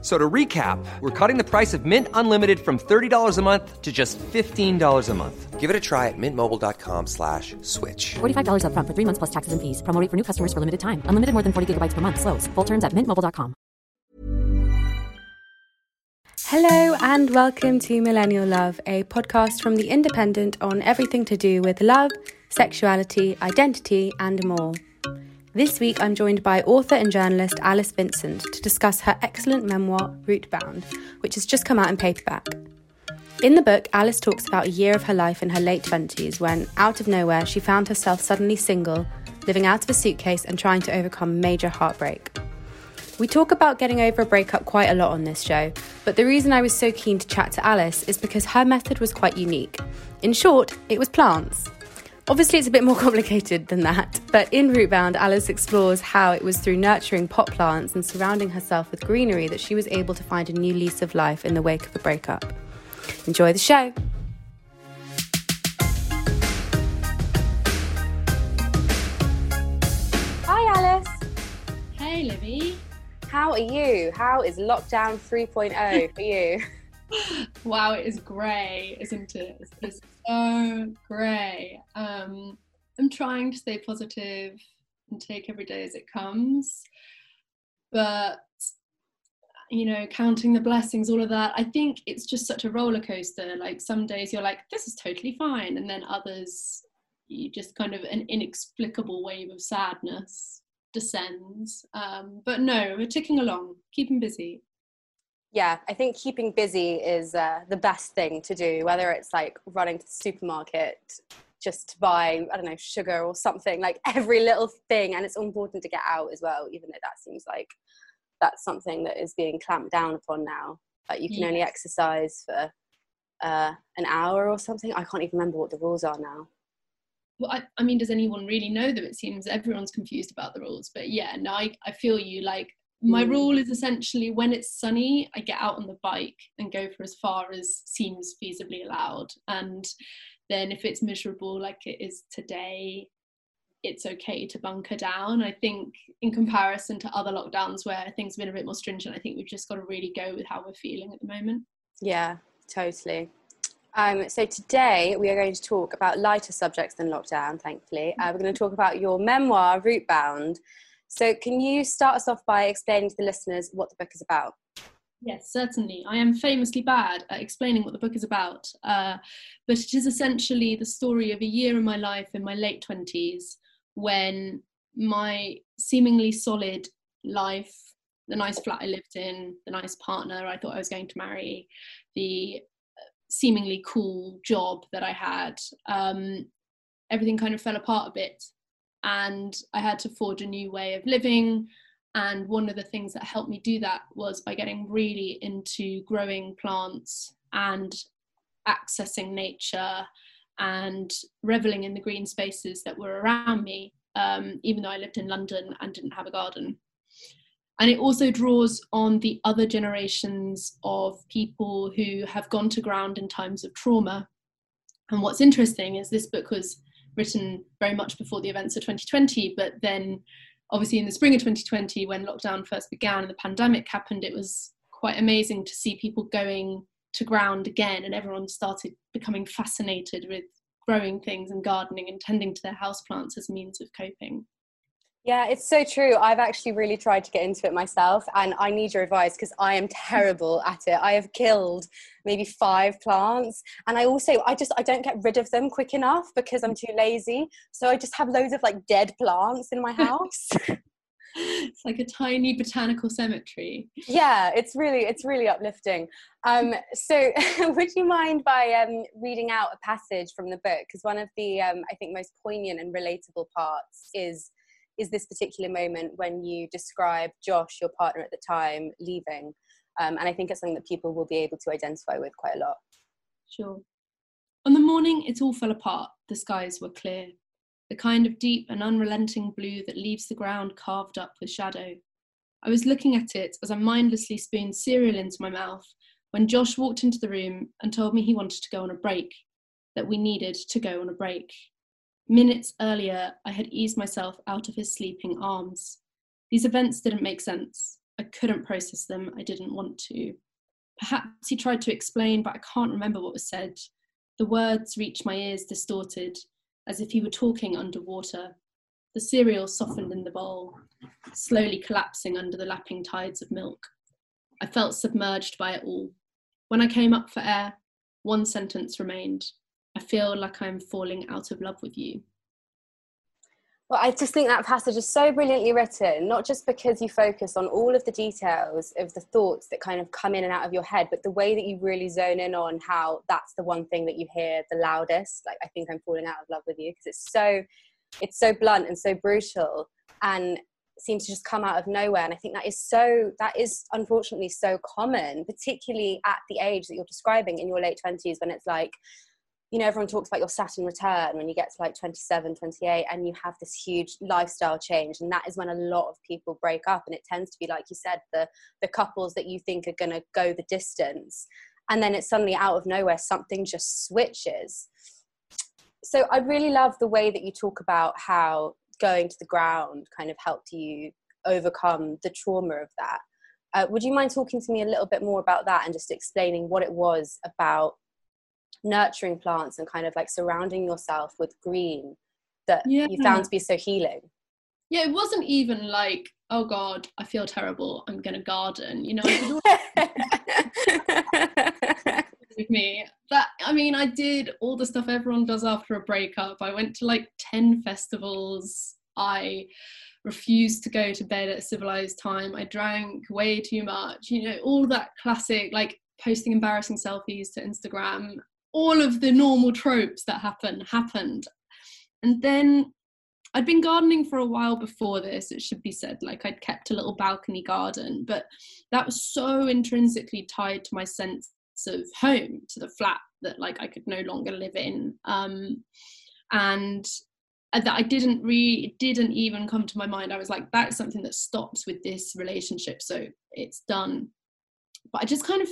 F- So to recap, we're cutting the price of Mint Unlimited from $30 a month to just $15 a month. Give it a try at mintmobile.com slash switch. $45 upfront for three months plus taxes and fees. Promo rate for new customers for limited time. Unlimited more than 40 gigabytes per month. Slows. Full terms at mintmobile.com. Hello and welcome to Millennial Love, a podcast from The Independent on everything to do with love, sexuality, identity, and more. This week I'm joined by author and journalist Alice Vincent to discuss her excellent memoir, Rootbound, which has just come out in paperback. In the book, Alice talks about a year of her life in her late 20s when, out of nowhere, she found herself suddenly single, living out of a suitcase and trying to overcome major heartbreak. We talk about getting over a breakup quite a lot on this show, but the reason I was so keen to chat to Alice is because her method was quite unique. In short, it was plants. Obviously, it's a bit more complicated than that, but in Rootbound, Alice explores how it was through nurturing pot plants and surrounding herself with greenery that she was able to find a new lease of life in the wake of a breakup. Enjoy the show! Hi, Alice. Hey, Libby. How are you? How is lockdown 3.0 for you? Wow, it is grey, isn't it? It's so grey. Um, I'm trying to stay positive and take every day as it comes, but you know, counting the blessings, all of that. I think it's just such a roller coaster. Like some days you're like, this is totally fine, and then others, you just kind of an inexplicable wave of sadness descends. Um, but no, we're ticking along, keeping busy. Yeah, I think keeping busy is uh, the best thing to do, whether it's like running to the supermarket just to buy, I don't know, sugar or something, like every little thing. And it's important to get out as well, even though that seems like that's something that is being clamped down upon now. Like you can only exercise for uh, an hour or something. I can't even remember what the rules are now. well, I, I mean, does anyone really know them? It seems everyone's confused about the rules. But yeah, no, I, I feel you. Like, my Mm. rule is essentially when it's sunny, I get out on the bike and go for as far as seems feasibly allowed. And then if it's miserable, like it is today, it's okay to bunker down. I think, in comparison to other lockdowns where things have been a bit more stringent, I think we've just got to really go with how we're feeling at the moment. Yeah, totally. Um, so today we are going to talk about lighter subjects than lockdown, thankfully. Uh, we're going to talk about your memoir, Rootbound. So can you start us off by explaining to the listeners what the book is about? Yes, certainly. I am famously bad at explaining what the book is about, uh, but it is essentially the story of a year in my life in my late 20s when my seemingly solid life, the nice flat I lived in, the nice partner I thought I was going to marry, the uh, seemingly cool job that I had, um, everything kind of fell apart a bit. And I had to forge a new way of living, and one of the things that helped me do that was by getting really into growing plants and accessing nature and reveling in the green spaces that were around me, um, even though I lived in London and didn't have a garden. And it also draws on the other generations of people who have gone to ground in times of trauma. And what's interesting is this book was written very much before the events of 2020, but then obviously in the spring of 2020 when lockdown first began and the pandemic happened it was quite amazing to see people going to ground again and everyone started becoming fascinated with growing things and gardening and tending to their houseplants as a means of coping Yeah, it's so true. I've actually really tried to get into it myself, and I need your advice because I am terrible at it. I have killed maybe five plants, and I also I just I don't get rid of them quick enough because I'm too lazy. So I just have loads of like dead plants in my house. it's like a tiny botanical cemetery yeah, it's really it's really uplifting. Um, so would you mind by um, reading out a passage from the book? Because one of the um, I think most poignant and relatable parts is is this particular moment when you describe Josh, your partner at the time, leaving. Um, and I think it's something that people will be able to identify with quite a lot. Sure. On the morning it all fell apart, the skies were clear, the kind of deep and unrelenting blue that leaves the ground carved up with shadow. I was looking at it as I mindlessly spooned cereal into my mouth when Josh walked into the room and told me he wanted to go on a break, that we needed to go on a break. Minutes earlier, I had eased myself out of his sleeping arms. These events didn't make sense. I couldn't process them. I didn't want to. Perhaps he tried to explain, but I can't remember what was said. The words reached my ears distorted, as if he were talking underwater. The cereal softened in the bowl, slowly collapsing under the lapping tides of milk. I felt submerged by it all. When I came up for air, one sentence remained I feel like I'm falling out of love with you. Well, I just think that passage is so brilliantly written, not just because you focus on all of the details of the thoughts that kind of come in and out of your head, but the way that you really zone in on how that's the one thing that you hear the loudest. Like, I think I'm falling out of love with you because it's so, it's so blunt and so brutal and seems to just come out of nowhere. And I think that is so, that is unfortunately so common, particularly at the age that you're describing in your late 20s when it's like, you know everyone talks about your saturn return when you get to like 27 28 and you have this huge lifestyle change and that is when a lot of people break up and it tends to be like you said the the couples that you think are going to go the distance and then it's suddenly out of nowhere something just switches. So i really love the way that you talk about how going to the ground kind of helped you overcome the trauma of that. Uh, would you mind talking to me a little bit more about that and just explaining what it was about nurturing plants and kind of like surrounding yourself with green that yeah. you found to be so healing. Yeah it wasn't even like oh god i feel terrible i'm gonna garden you know with me. That i mean i did all the stuff everyone does after a breakup. I went to like 10 festivals. I refused to go to bed at a civilized time. I drank way too much you know all that classic like posting embarrassing selfies to instagram all of the normal tropes that happen happened. And then I'd been gardening for a while before this, it should be said. Like I'd kept a little balcony garden, but that was so intrinsically tied to my sense of home, to the flat that like I could no longer live in. Um, and that I didn't really didn't even come to my mind. I was like, that's something that stops with this relationship, so it's done. But I just kind of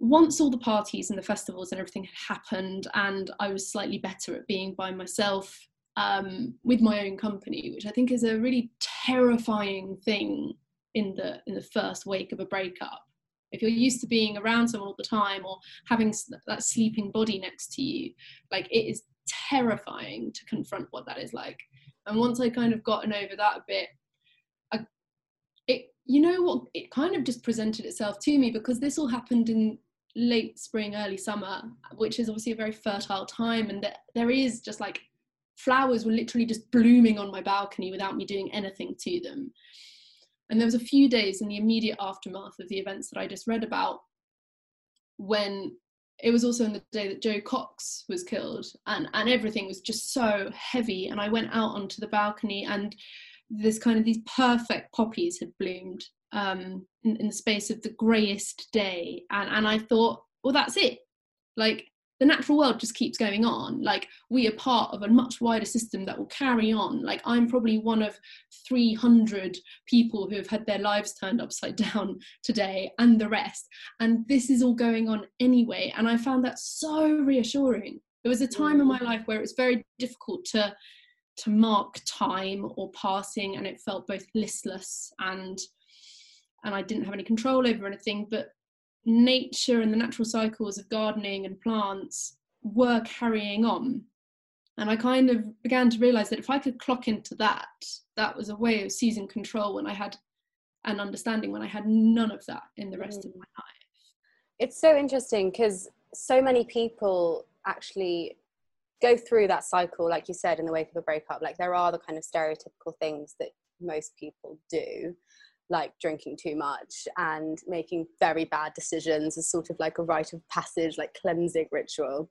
once all the parties and the festivals and everything had happened and i was slightly better at being by myself um, with my own company which i think is a really terrifying thing in the in the first wake of a breakup. If you're used to being around someone all the time or having that sleeping body next to you like it is terrifying to confront what that is like. And once i kind of gotten over that a bit I, it you know what it kind of just presented itself to me because this all happened in late spring, early summer, which is obviously a very fertile time, and there is just like flowers were literally just blooming on my balcony without me doing anything to them. And there was a few days in the immediate aftermath of the events that I just read about when it was also in the day that Jo Cox was killed and, and everything was just so heavy. And I went out onto the balcony and this kind of these perfect poppies had bloomed um, in, in the space of the greyest day. And, and I thought, well, that's it. Like the natural world just keeps going on. Like we are part of a much wider system that will carry on. Like I'm probably one of 300 people who have had their lives turned upside down today and the rest. And this is all going on anyway. And I found that so reassuring. There was a time in my life where it was very difficult to to mark time or passing and it felt both listless and and I didn't have any control over anything. But nature and the natural cycles of gardening and plants were carrying on. And I kind of began to realize that if I could clock into that, that was a way of seizing control when I had an understanding, when I had none of that in the rest mm. of my life. It's so interesting because so many people actually go through that cycle, like you said, in the wake of a breakup. Like there are the kind of stereotypical things that most people do like drinking too much and making very bad decisions as sort of like a rite of passage, like cleansing ritual.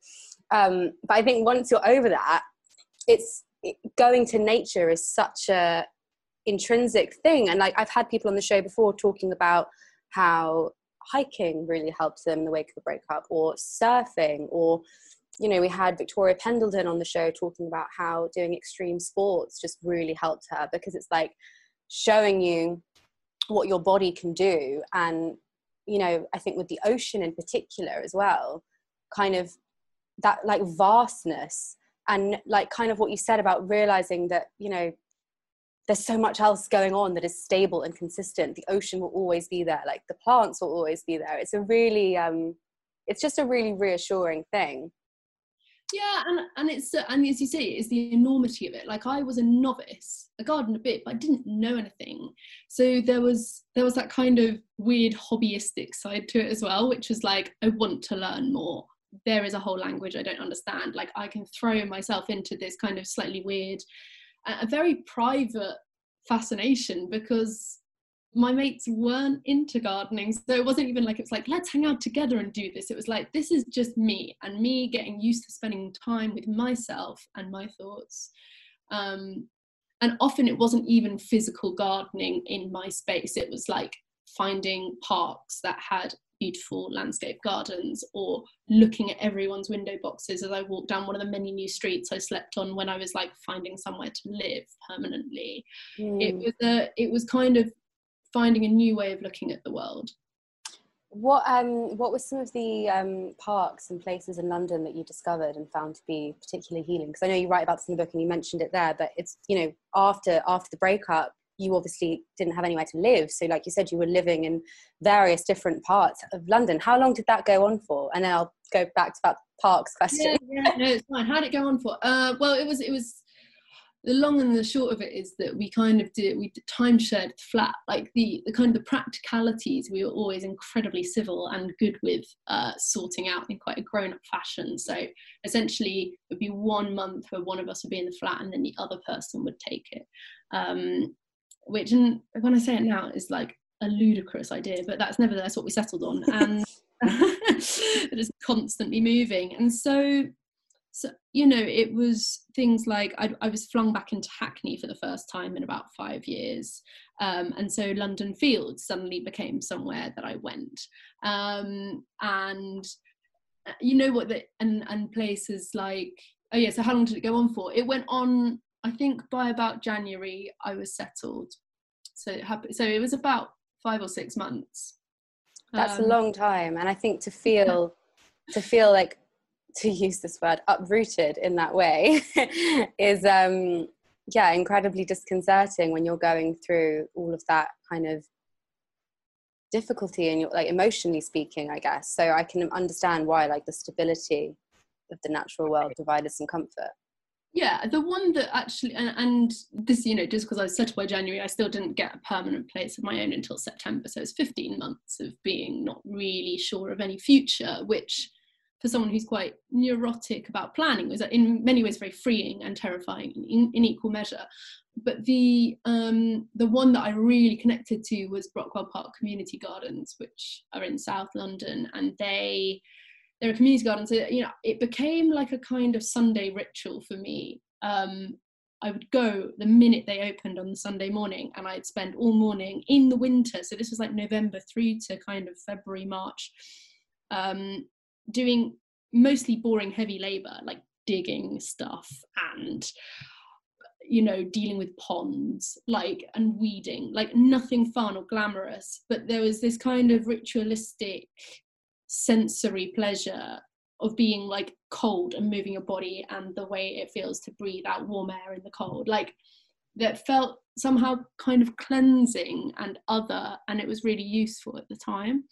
Um, but I think once you're over that, it's it, going to nature is such a intrinsic thing. And like I've had people on the show before talking about how hiking really helps them in the wake of a breakup, or surfing, or you know, we had Victoria Pendleton on the show talking about how doing extreme sports just really helped her because it's like showing you what your body can do. And you know i think with the ocean in particular as well kind of that like vastness and like kind of what you said about realizing that you know there's so much else going on that is stable and consistent. The ocean will always be there. Like the plants will always be there. It's a really um it's just a really reassuring thing yeah and and it's uh, and as you say it's the enormity of it. Like i was a novice a garden a bit but i didn't know anything. So there was there was that kind of weird hobbyistic side to it as well which was like i want to learn more. There is a whole language i don't understand. Like i can throw myself into this kind of slightly weird a very private fascination because my mates weren't into gardening so it wasn't even like it was like let's hang out together and do this it was like this is just me and me getting used to spending time with myself and my thoughts um, and often it wasn't even physical gardening in my space it was like finding parks that had beautiful landscape gardens or looking at everyone's window boxes as I walked down one of the many new streets I slept on when I was like finding somewhere to live permanently. Mm. It was a it was kind of finding a new way of looking at the world. What um what were some of the um, parks and places in London that you discovered and found to be particularly healing? Because I know you write about this in the book and you mentioned it there, but it's you know after after the breakup, you obviously didn't have anywhere to live. So like you said, you were living in various different parts of London. How long did that go on for? And then I'll go back to that parks question. Yeah, yeah no, it's fine. How did it go on for? Uh, well, it was it was the long and the short of it is that we kind of did we time shared the flat. Like the the kind of the practicalities we were always incredibly civil and good with uh, sorting out in quite a grown-up fashion. So essentially it would be one month where one of us would be in the flat and then the other person would take it. Um, which and when i say it now is like a ludicrous idea but that's nevertheless what we settled on. And it is constantly moving. And so so you know it was things like I, I, was flung back into hackney for the first time in about five years um, and so london fields suddenly became somewhere that i went. Um, and uh, you know what the and and places like oh yeah so how long did it go on for? It went on i think by about january i was settled. So it happened so it was about five or six months. That's um, a long time and i think to feel to feel like to use this word uprooted in that way is um yeah incredibly disconcerting when you're going through all of that kind of difficulty and you're like emotionally speaking i guess. So i can understand why like the stability of the natural world provided some comfort. Yeah the one that actually and, and this you know just because i was settled by january i still didn't get a permanent place of my own until september. So it's 15 months of being not really sure of any future which for someone who's quite neurotic about planning was in many ways very freeing and terrifying in, in equal measure but the um, the one that I really connected to was Brockwell Park Community Gardens, which are in South London, and they they're a community garden. So you know, it became like a kind of Sunday ritual for me. Um, I would go the minute they opened on the Sunday morning, and I'd spend all morning in the winter. So this was like November through to kind of February, March, um, doing mostly boring heavy labor like digging stuff and you know dealing with ponds like and weeding like nothing fun or glamorous but there was this kind of ritualistic sensory pleasure of being like cold and moving your body and the way it feels to breathe out warm air in the cold like that felt somehow kind of cleansing and other and it was really useful at the time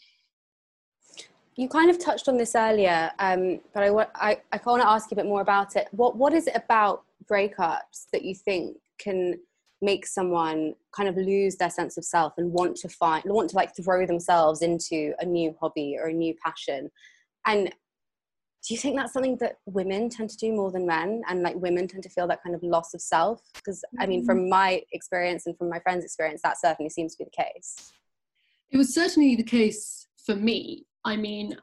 you kind of touched on this earlier, um, but I, I, I want to ask you a bit more about it. What, what is it about breakups that you think can make someone kind of lose their sense of self and want to find, want to like throw themselves into a new hobby or a new passion? And do you think that's something that women tend to do more than men and like women tend to feel that kind of loss of self because i mean from mm. my experience and from my friends experience that certainly seems to be the case it was certainly the case for me I mean,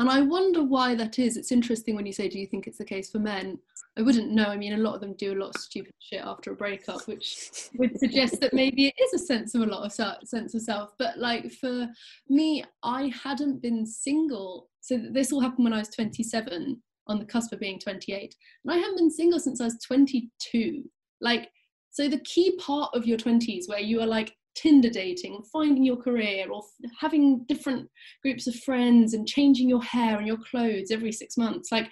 and I wonder why that is. It's interesting when you say, Do you think it's the case for men? I wouldn't know. I mean, a lot of them do a lot of stupid shit after a breakup, which would suggest that maybe it is a sense of a lot of sense of self. But like for me, I hadn't been single. So this all happened when I was 27, on the cusp of being 28. And I haven't been single since I was 22. Like, so the key part of your 20s where you are like Tinder dating, finding your career, or having different groups of friends and changing your hair and your clothes every six months. Like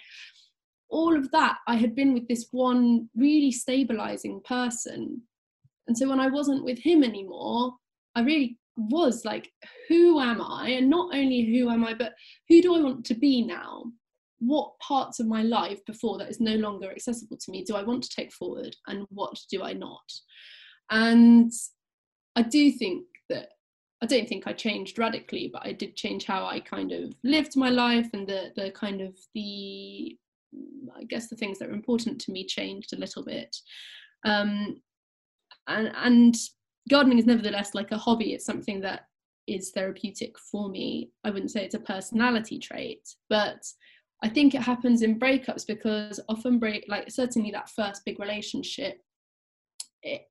all of that, I had been with this one really stabilizing person. And so when I wasn't with him anymore, I really was like, who am I? And not only who am I, but who do I want to be now? What parts of my life before that is no longer accessible to me do I want to take forward and what do I not? And I do think that I don't think I changed radically, but I did change how I kind of lived my life and the the kind of the I guess the things that were important to me changed a little bit. Um, and and gardening is nevertheless like a hobby. It's something that is therapeutic for me. I wouldn't say it's a personality trait, but I think it happens in breakups because often break like certainly that first big relationship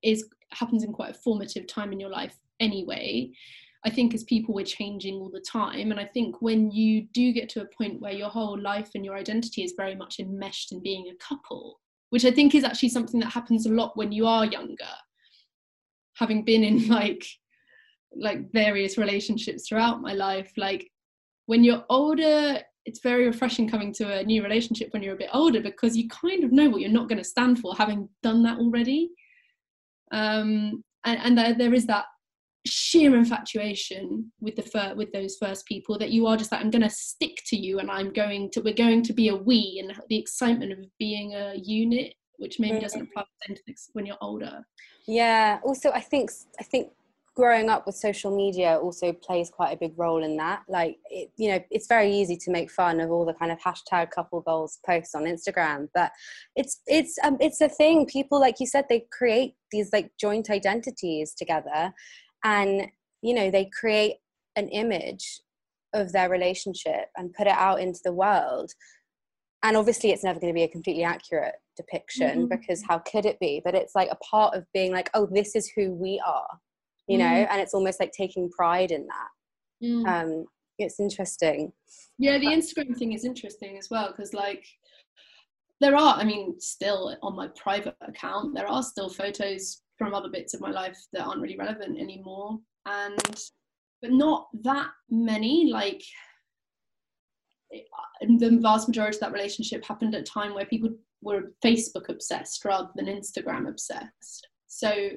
is happens in quite a formative time in your life anyway. I think as people we're changing all the time. And I think when you do get to a point where your whole life and your identity is very much enmeshed in being a couple, which I think is actually something that happens a lot when you are younger, having been in like like various relationships throughout my life, like when you're older, it's very refreshing coming to a new relationship when you're a bit older because you kind of know what you're not going to stand for having done that already um, and, and there, there is that sheer infatuation with the fir- with those first people that you are just like I'm going to stick to you and I'm going to we're going to be a we and the excitement of being a unit which maybe mm. doesn't apply when you're older yeah also I think I think growing up with social media also plays quite a big role in that. Like it, you know it's very easy to make fun of all the kind of hashtag couple goals posts on instagram but it's it's um, it's a thing. People like you said they create these like joint identities together and you know they create an image of their relationship and put it out into the world. And obviously it's never going to be a completely accurate depiction mm-hmm. because how could it be? But it's like a part of being like oh this is who we are you know mm. and it's almost like taking pride in that mm. um it's interesting yeah the instagram thing is interesting as well because like there are i mean still on my private account there are still photos from other bits of my life that aren't really relevant anymore and but not that many like the vast majority of that relationship happened at a time where people were facebook obsessed rather than instagram obsessed so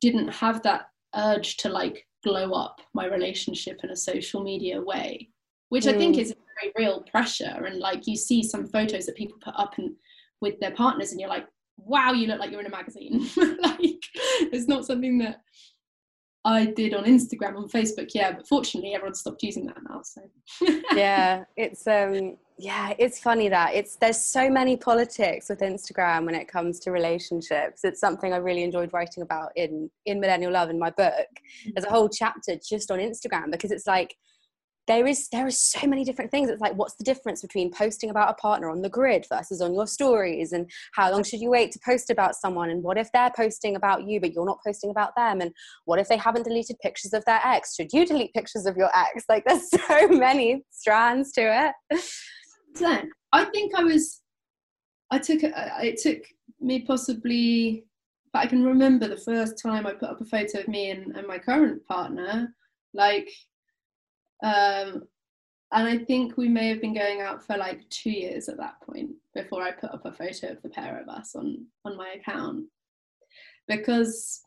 didn't have that urge to like glow up my relationship in a social media way which mm. i think mm. is very real pressure and like you see some photos that people put up and with their partners and you're like wow you look like you're in a magazine like it's not something that I did on Instagram, on Facebook, yeah, but fortunately everyone stopped using that now. So yeah, it's um yeah, it's funny that it's there's so many politics with Instagram when it comes to relationships. It's something I really enjoyed writing about in in Millennial Love in my book. Mm-hmm. There's a whole chapter just on Instagram because it's like there is there are so many different things. It's like what's the difference between posting about a partner on the grid versus on your stories? And how long should you wait to post about someone? And what if they're posting about you but you're not posting about them? And what if they haven't deleted pictures of their ex? Should you delete pictures of your ex? Like there's so many strands to it. I think i was i took it took me possibly but i can remember the first time i put up a photo of me and, and my current partner like um, and I think we may have been going out for like two years at that point before I put up a photo of the pair of us on on my account. Because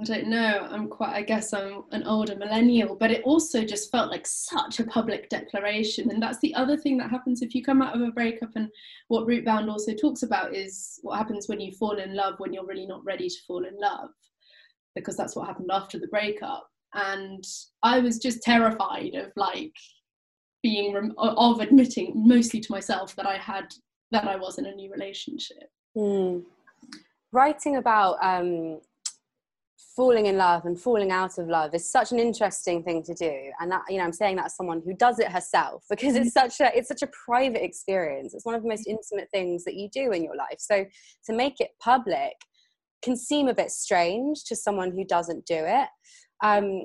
I don't know I'm quite I guess I'm an older millennial but it also just felt like such a public declaration. And that's the other thing that happens if you come out of a breakup. And what Rootbound also talks about is what happens when you fall in love when you're really not ready to fall in love because that's what happened after the breakup and I was just terrified of like being of admitting mostly to myself that I had that I was in a new relationship. Mm. Writing about um, falling in love and falling out of love is such an interesting thing to do, and that you know I'm saying that as someone who does it herself because it's such a it's such a private experience. It's one of the most intimate things that you do in your life. So to make it public can seem a bit strange to someone who doesn't do it. Um,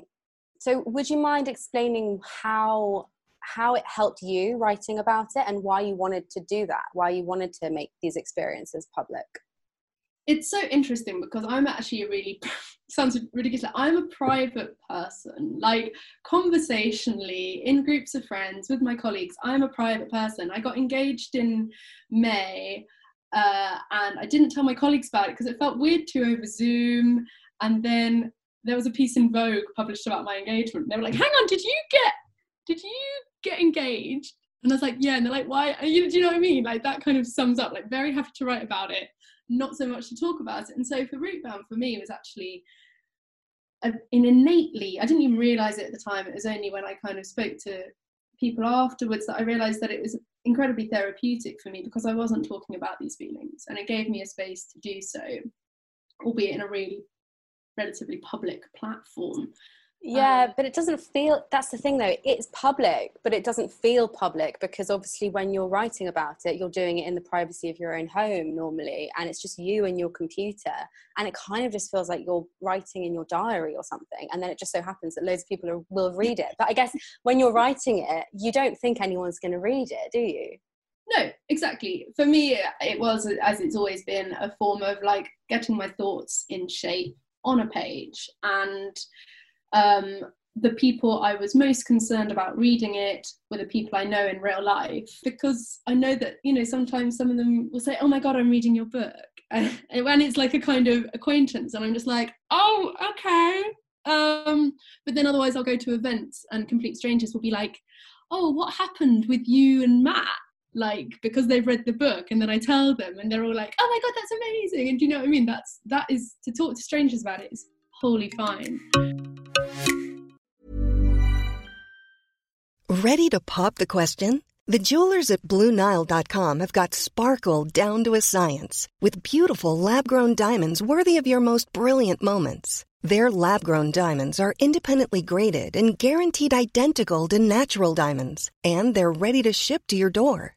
so would you mind explaining how how it helped you writing about it and why you wanted to do that why you wanted to make these experiences public it's so interesting because I'm actually a really sounds ridiculous. I'm a private person. Like conversationally, in groups of friends with my colleagues, I'm a private person. I got engaged in May, uh, and I didn't tell my colleagues about it because it felt weird to over Zoom. And then there was a piece in Vogue published about my engagement. They were like, "Hang on, did you get did you get engaged?" And I was like, "Yeah." And they're like, "Why?" You, do you know what I mean? Like that kind of sums up. Like very happy to write about it not so much to talk about it. And so for Rootbound, for me, it was actually an innately, I didn't even realize it at the time. It was only when I kind of spoke to people afterwards that I realized that it was incredibly therapeutic for me because I wasn't talking about these feelings. And it gave me a space to do so, albeit in a really relatively public platform. Yeah um, but it doesn't feel that's the thing though it's public but it doesn't feel public because obviously when you're writing about it you're doing it in the privacy of your own home normally and it's just you and your computer and it kind of just feels like you're writing in your diary or something and then it just so happens that loads of people are, will read it. But i guess when you're writing it you don't think anyone's going to read it do you? No exactly. For me it was as it's always been a form of like getting my thoughts in shape on a page and um, the people I was most concerned about reading it were the people I know in real life because I know that you know sometimes some of them will say, "Oh my god, I'm reading your book," and when it's like a kind of acquaintance, and I'm just like, "Oh, okay." Um, but then otherwise, I'll go to events and complete strangers will be like, "Oh, what happened with you and Matt?" Like because they've read the book, and then I tell them, and they're all like, "Oh my god, that's amazing!" And do you know what I mean? That's that is to talk to strangers about it is wholly fine. Ready to pop the question? The jewelers at BlueNile.com have got sparkle down to a science with beautiful lab grown diamonds worthy of your most brilliant moments. Their lab grown diamonds are independently graded and guaranteed identical to natural diamonds, and they're ready to ship to your door.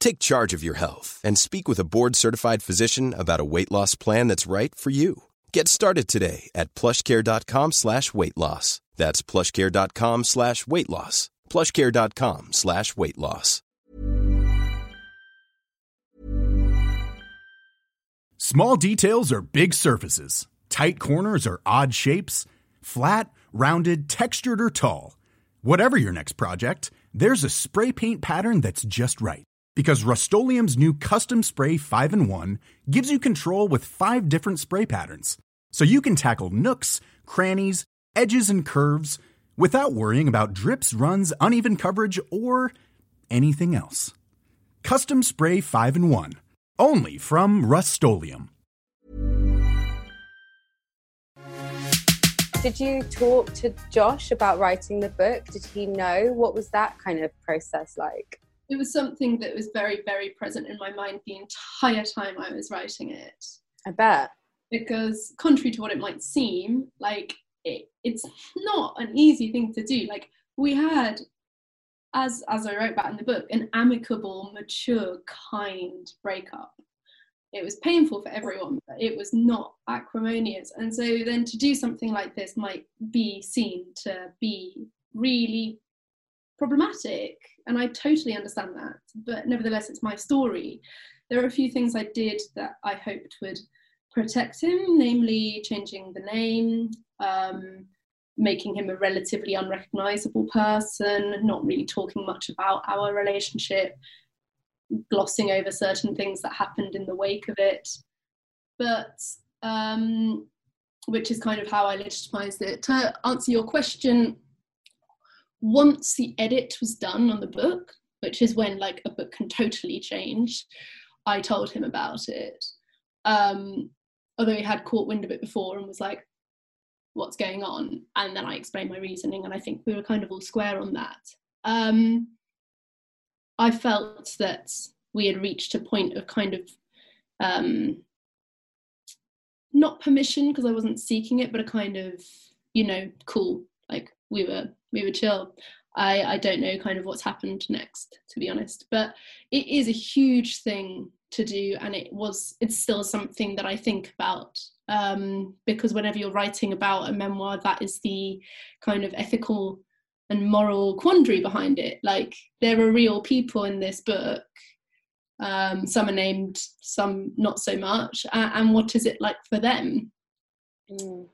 Take charge of your health and speak with a board certified physician about a weight loss plan that's right for you. Get started today at plushcare.com slash weight loss. That's plushcare.com slash weight loss. Plushcare.com slash weight loss. Small details are big surfaces, tight corners are odd shapes, flat, rounded, textured, or tall. Whatever your next project, there's a spray paint pattern that's just right because Rust new Custom Spray 5 and 1 gives you control with five different spray patterns. So you can tackle nooks, crannies, edges, and curves without worrying about drips, runs, uneven coverage, or anything else. Custom Spray 5 and 1. Only from Rust Did you talk to Josh about writing the book? Did he know? What was that kind of process like? It was something that was very, very present in my mind the entire time I was writing it. I bet. Because, contrary to what it might seem, like it, it's not an easy thing to do. Like, we had, as, as I wrote about in the book, an amicable, mature, kind breakup. It was painful for everyone, but it was not acrimonious. And so, then to do something like this might be seen to be really problematic and i totally understand that but nevertheless it's my story. There are a few things i did that i hoped would protect him namely changing the name um, making him a relatively unrecognizable person not really talking much about our relationship glossing over certain things that happened in the wake of it. But um, which is kind of how i legitimized it. To answer your question once the edit was done on the book, which is when like a book can totally change, I told him about it. Um, although he had caught wind of it before and was like, what's going on? And then I explained my reasoning, and I think we were kind of all square on that. Um, I felt that we had reached a point of kind of um, not permission because I wasn't seeking it, but a kind of you know cool like we were we were chill. I I don't know kind of what's happened next to be honest, but it is a huge thing to do, and it was it's still something that I think about um, because whenever you're writing about a memoir, that is the kind of ethical and moral quandary behind it. Like there are real people in this book. Um, some are named, some not so much. Uh, and what is it like for them? Mm.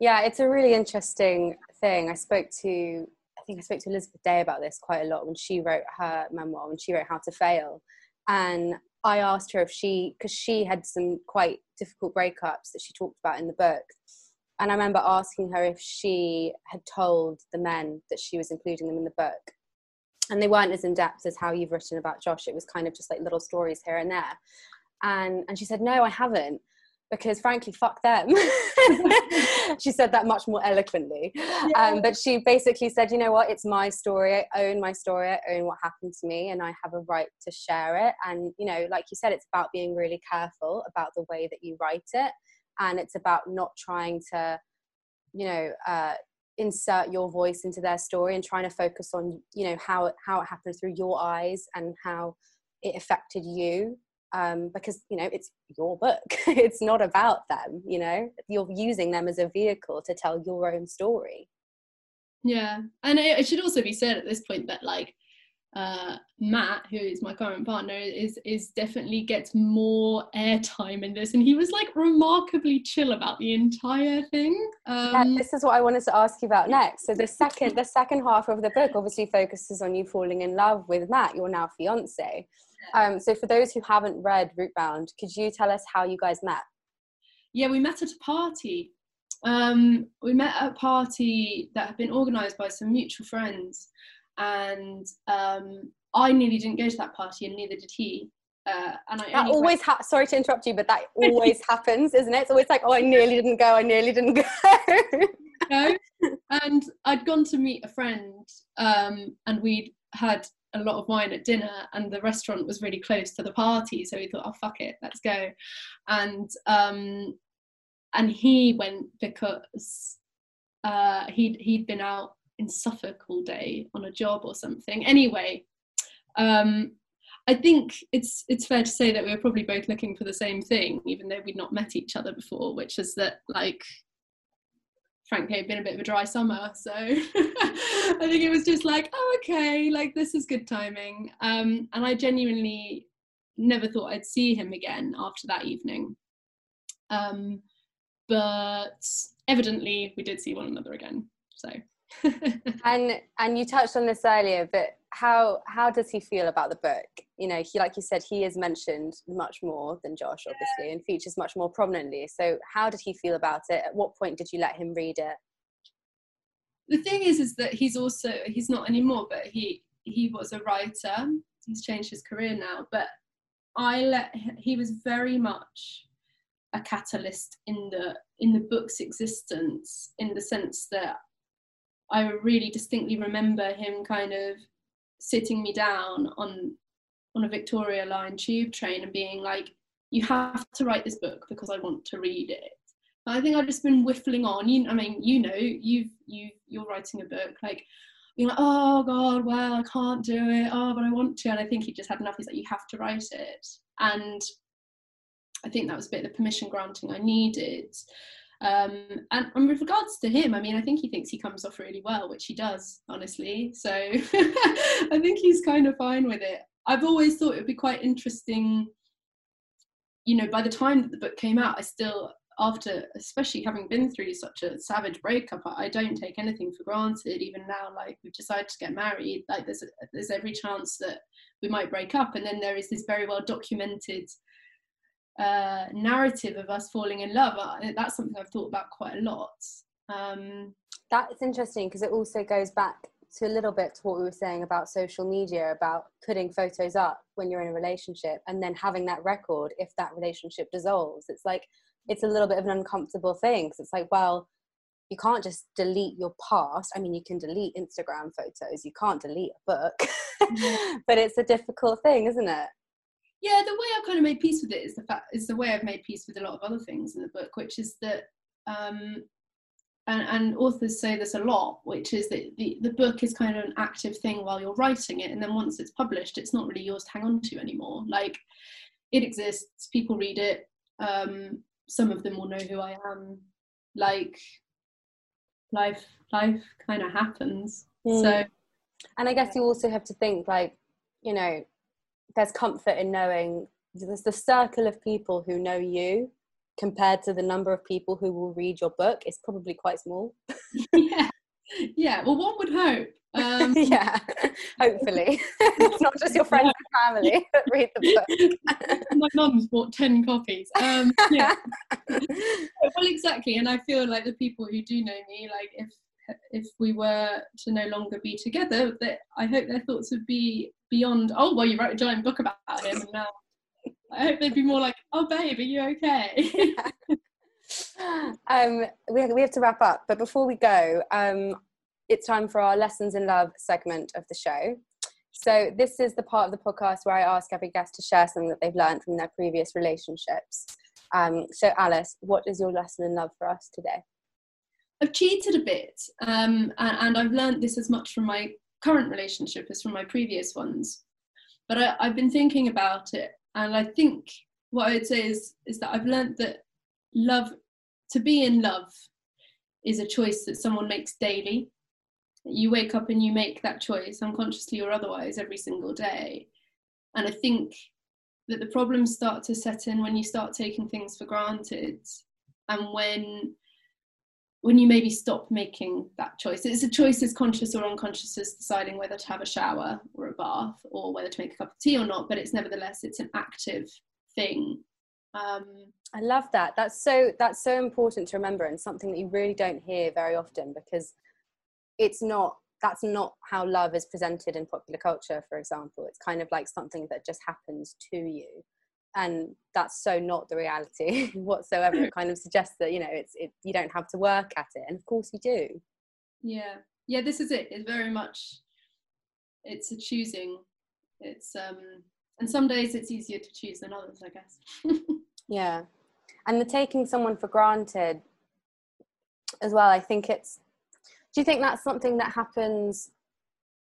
Yeah, it's a really interesting thing. I spoke to, I think I spoke to Elizabeth Day about this quite a lot when she wrote her memoir, when she wrote How to Fail. And I asked her if she, because she had some quite difficult breakups that she talked about in the book. And I remember asking her if she had told the men that she was including them in the book. And they weren't as in depth as how you've written about Josh. It was kind of just like little stories here and there. And, and she said, No, I haven't because frankly, fuck them. she said that much more eloquently. Yeah. Um, but she basically said, you know what, it's my story. I own my story. I own what happened to me, and I have a right to share it. And, you know, like you said, it's about being really careful about the way that you write it. And it's about not trying to, you know, uh, insert your voice into their story and trying to focus on, you know, how, how it happened through your eyes and how it affected you um, because you know it's your book. It's not about them you know? You're using them as a vehicle to tell your own story. Yeah. And it, should also be said at this point that like uh, Matt, who is my current partner, is is definitely gets more airtime in this, and he was like remarkably chill about the entire thing. Um, yeah, this is what I wanted to ask you about next. So the second the second half of the book obviously focuses on you falling in love with Matt, your now fiance. Um, so for those who haven't read Rootbound, could you tell us how you guys met? Yeah, we met at a party. Um, we met at a party that had been organised by some mutual friends, and um, I nearly didn't go to that party, and neither did he. Uh, and I that always ha- sorry to interrupt you, but that always happens, isn't it? It's always like, oh, I nearly didn't go, I nearly didn't go. no, and I'd gone to meet a friend, um, and we'd had a lot of wine at dinner and the restaurant was really close to the party so we thought oh fuck it let's go and um and he went because uh he'd he'd been out in Suffolk all day on a job or something. Anyway um I think it's it's fair to say that we were probably both looking for the same thing, even though we'd not met each other before, which is that like frankly it'd been a bit of a dry summer so i think it was just like oh okay like this is good timing. Um, and i genuinely never thought i'd see him again after that evening. Um, but evidently we did see one another again so and and you touched on this earlier but how how does he feel about the book? You know he like you said he is mentioned much more than josh obviously and features much more prominently. So how did he feel about it? At what point did you let him read it? The thing is is that he's also he's not anymore but he he was a writer. He's changed his career now but i let he was very much a catalyst in the in the book's existence in the sense that I really distinctly remember him kind of sitting me down on on a Victoria Line tube train and being like, "You have to write this book because I want to read it." I think I've just been whiffling on. You, I mean, you know, you've you you're writing a book like being like, "Oh God, well, I can't do it. Oh, but I want to." And I think he just had enough. He's like, "You have to write it," and I think that was a bit of the permission granting I needed. Um, and, and, with regards to him, I mean, I think he thinks he comes off really well, which he does, honestly. So I think he's kind of fine with it. I've always thought it would be quite interesting. You know, by the time that the book came out, I still, after, especially having been through such a savage breakup, I, I don't take anything for granted. Even now, like we've decided to get married, like there's there's every chance that we might break up, and then there is this very well documented uh, narrative of us falling in love. That's something I've thought about quite a lot. Um, That's interesting because it also goes back to a little bit to what we were saying about social media about putting photos up when you're in a relationship and then having that record if that relationship dissolves. It's like it's a little bit of an uncomfortable thing because it's like, well, you can't just delete your past. I mean, you can delete Instagram photos, you can't delete a book, but it's a difficult thing, isn't it? Yeah, the way I've kind of made peace with it is the fact is the way I've made peace with a lot of other things in the book, which is that um, and, and, authors say this a lot, which is that the, the book is kind of an active thing while you're writing it, and then once it's published, it's not really yours to hang on to anymore. Like it exists, people read it, um, some of them will know who I am. Like life, life kind of happens. Mm. So, and I guess you also have to think like, you know, there's comfort in knowing there's the circle of people who know you compared to the number of people who will read your book is probably quite small. yeah, yeah. Well, one would hope. Um, yeah, hopefully it's not just your friends and family that read the book. My mum's bought ten copies. Um, yeah. well, exactly, and I feel like the people who do know me, like if if we were to no longer be together, that I hope their thoughts would be beyond. Oh, well, you wrote a giant book about him, and now I hope they'd be more like, "Oh, babe, are you okay?" um, we, we have to wrap up, but before we go, um, it's time for our lessons in love segment of the show. So this is the part of the podcast where I ask every guest to share something that they've learned from their previous relationships. Um, so Alice, what is your lesson in love for us today? I've cheated a bit, um, and, and, I've learned this as much from my current relationship as from my previous ones. But I, I've been thinking about it, and I think what I would say is is that I've learned that love, to be in love, is a choice that someone makes daily. You wake up and you make that choice, unconsciously or otherwise, every single day. And I think that the problems start to set in when you start taking things for granted and when when you maybe stop making that choice. It's a choice as conscious or unconscious as deciding whether to have a shower or a bath or whether to make a cup of tea or not, but it's nevertheless it's an active thing. Um, I love that. That's so that's so important to remember and something that you really don't hear very often because it's not that's not how love is presented in popular culture, for example. It's kind of like something that just happens to you and that's so not the reality whatsoever. It kind of suggests that you know it's it, you don't have to work at it and of course you do. Yeah. Yeah this is it. It's very much it's a choosing. It's um and some days it's easier to choose than others i guess. Yeah. And the taking someone for granted as well i think it's do you think that's something that happens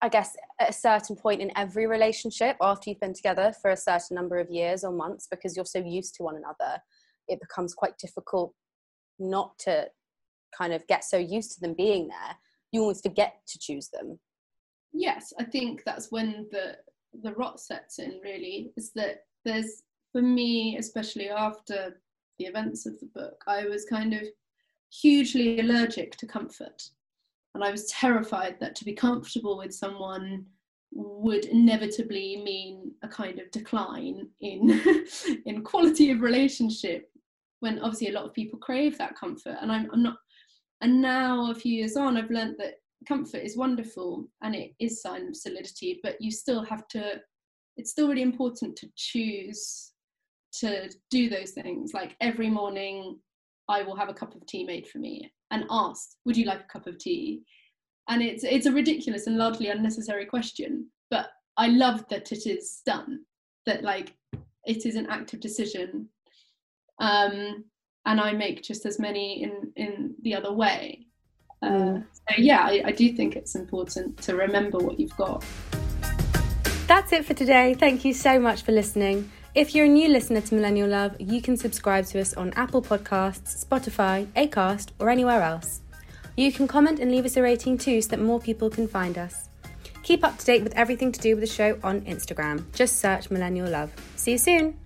I guess, at a certain point in every relationship after you've been together for a certain number of years or months because you're so used to one another, it becomes quite difficult not to kind of get so used to them being there. You almost forget to choose them. Yes, I think that's when the the rot sets in. Really, is that there's for me, especially after the events of the book, I was kind of hugely allergic to comfort and I was terrified that to be comfortable with someone would inevitably mean a kind of decline in in quality of relationship when obviously a lot of people crave that comfort. And I'm, I'm not and now a few years on i've learned that comfort is wonderful and it is sign of solidity but you still have to it's still really important to choose to do those things. Like every morning i will have a cup of tea made for me and asked, "Would you like a cup of tea?" And it's it's a ridiculous and largely unnecessary question, but I love that it is done. That like it is an active decision, um, and I make just as many in in the other way. Uh, mm. so yeah, I, I do think it's important to remember what you've got. That's it for today. Thank you so much for listening. If you're a new listener to Millennial Love, you can subscribe to us on Apple Podcasts, Spotify, Acast, or anywhere else. You can comment and leave us a rating too so that more people can find us. Keep up to date with everything to do with the show on Instagram. Just search Millennial Love. See you soon!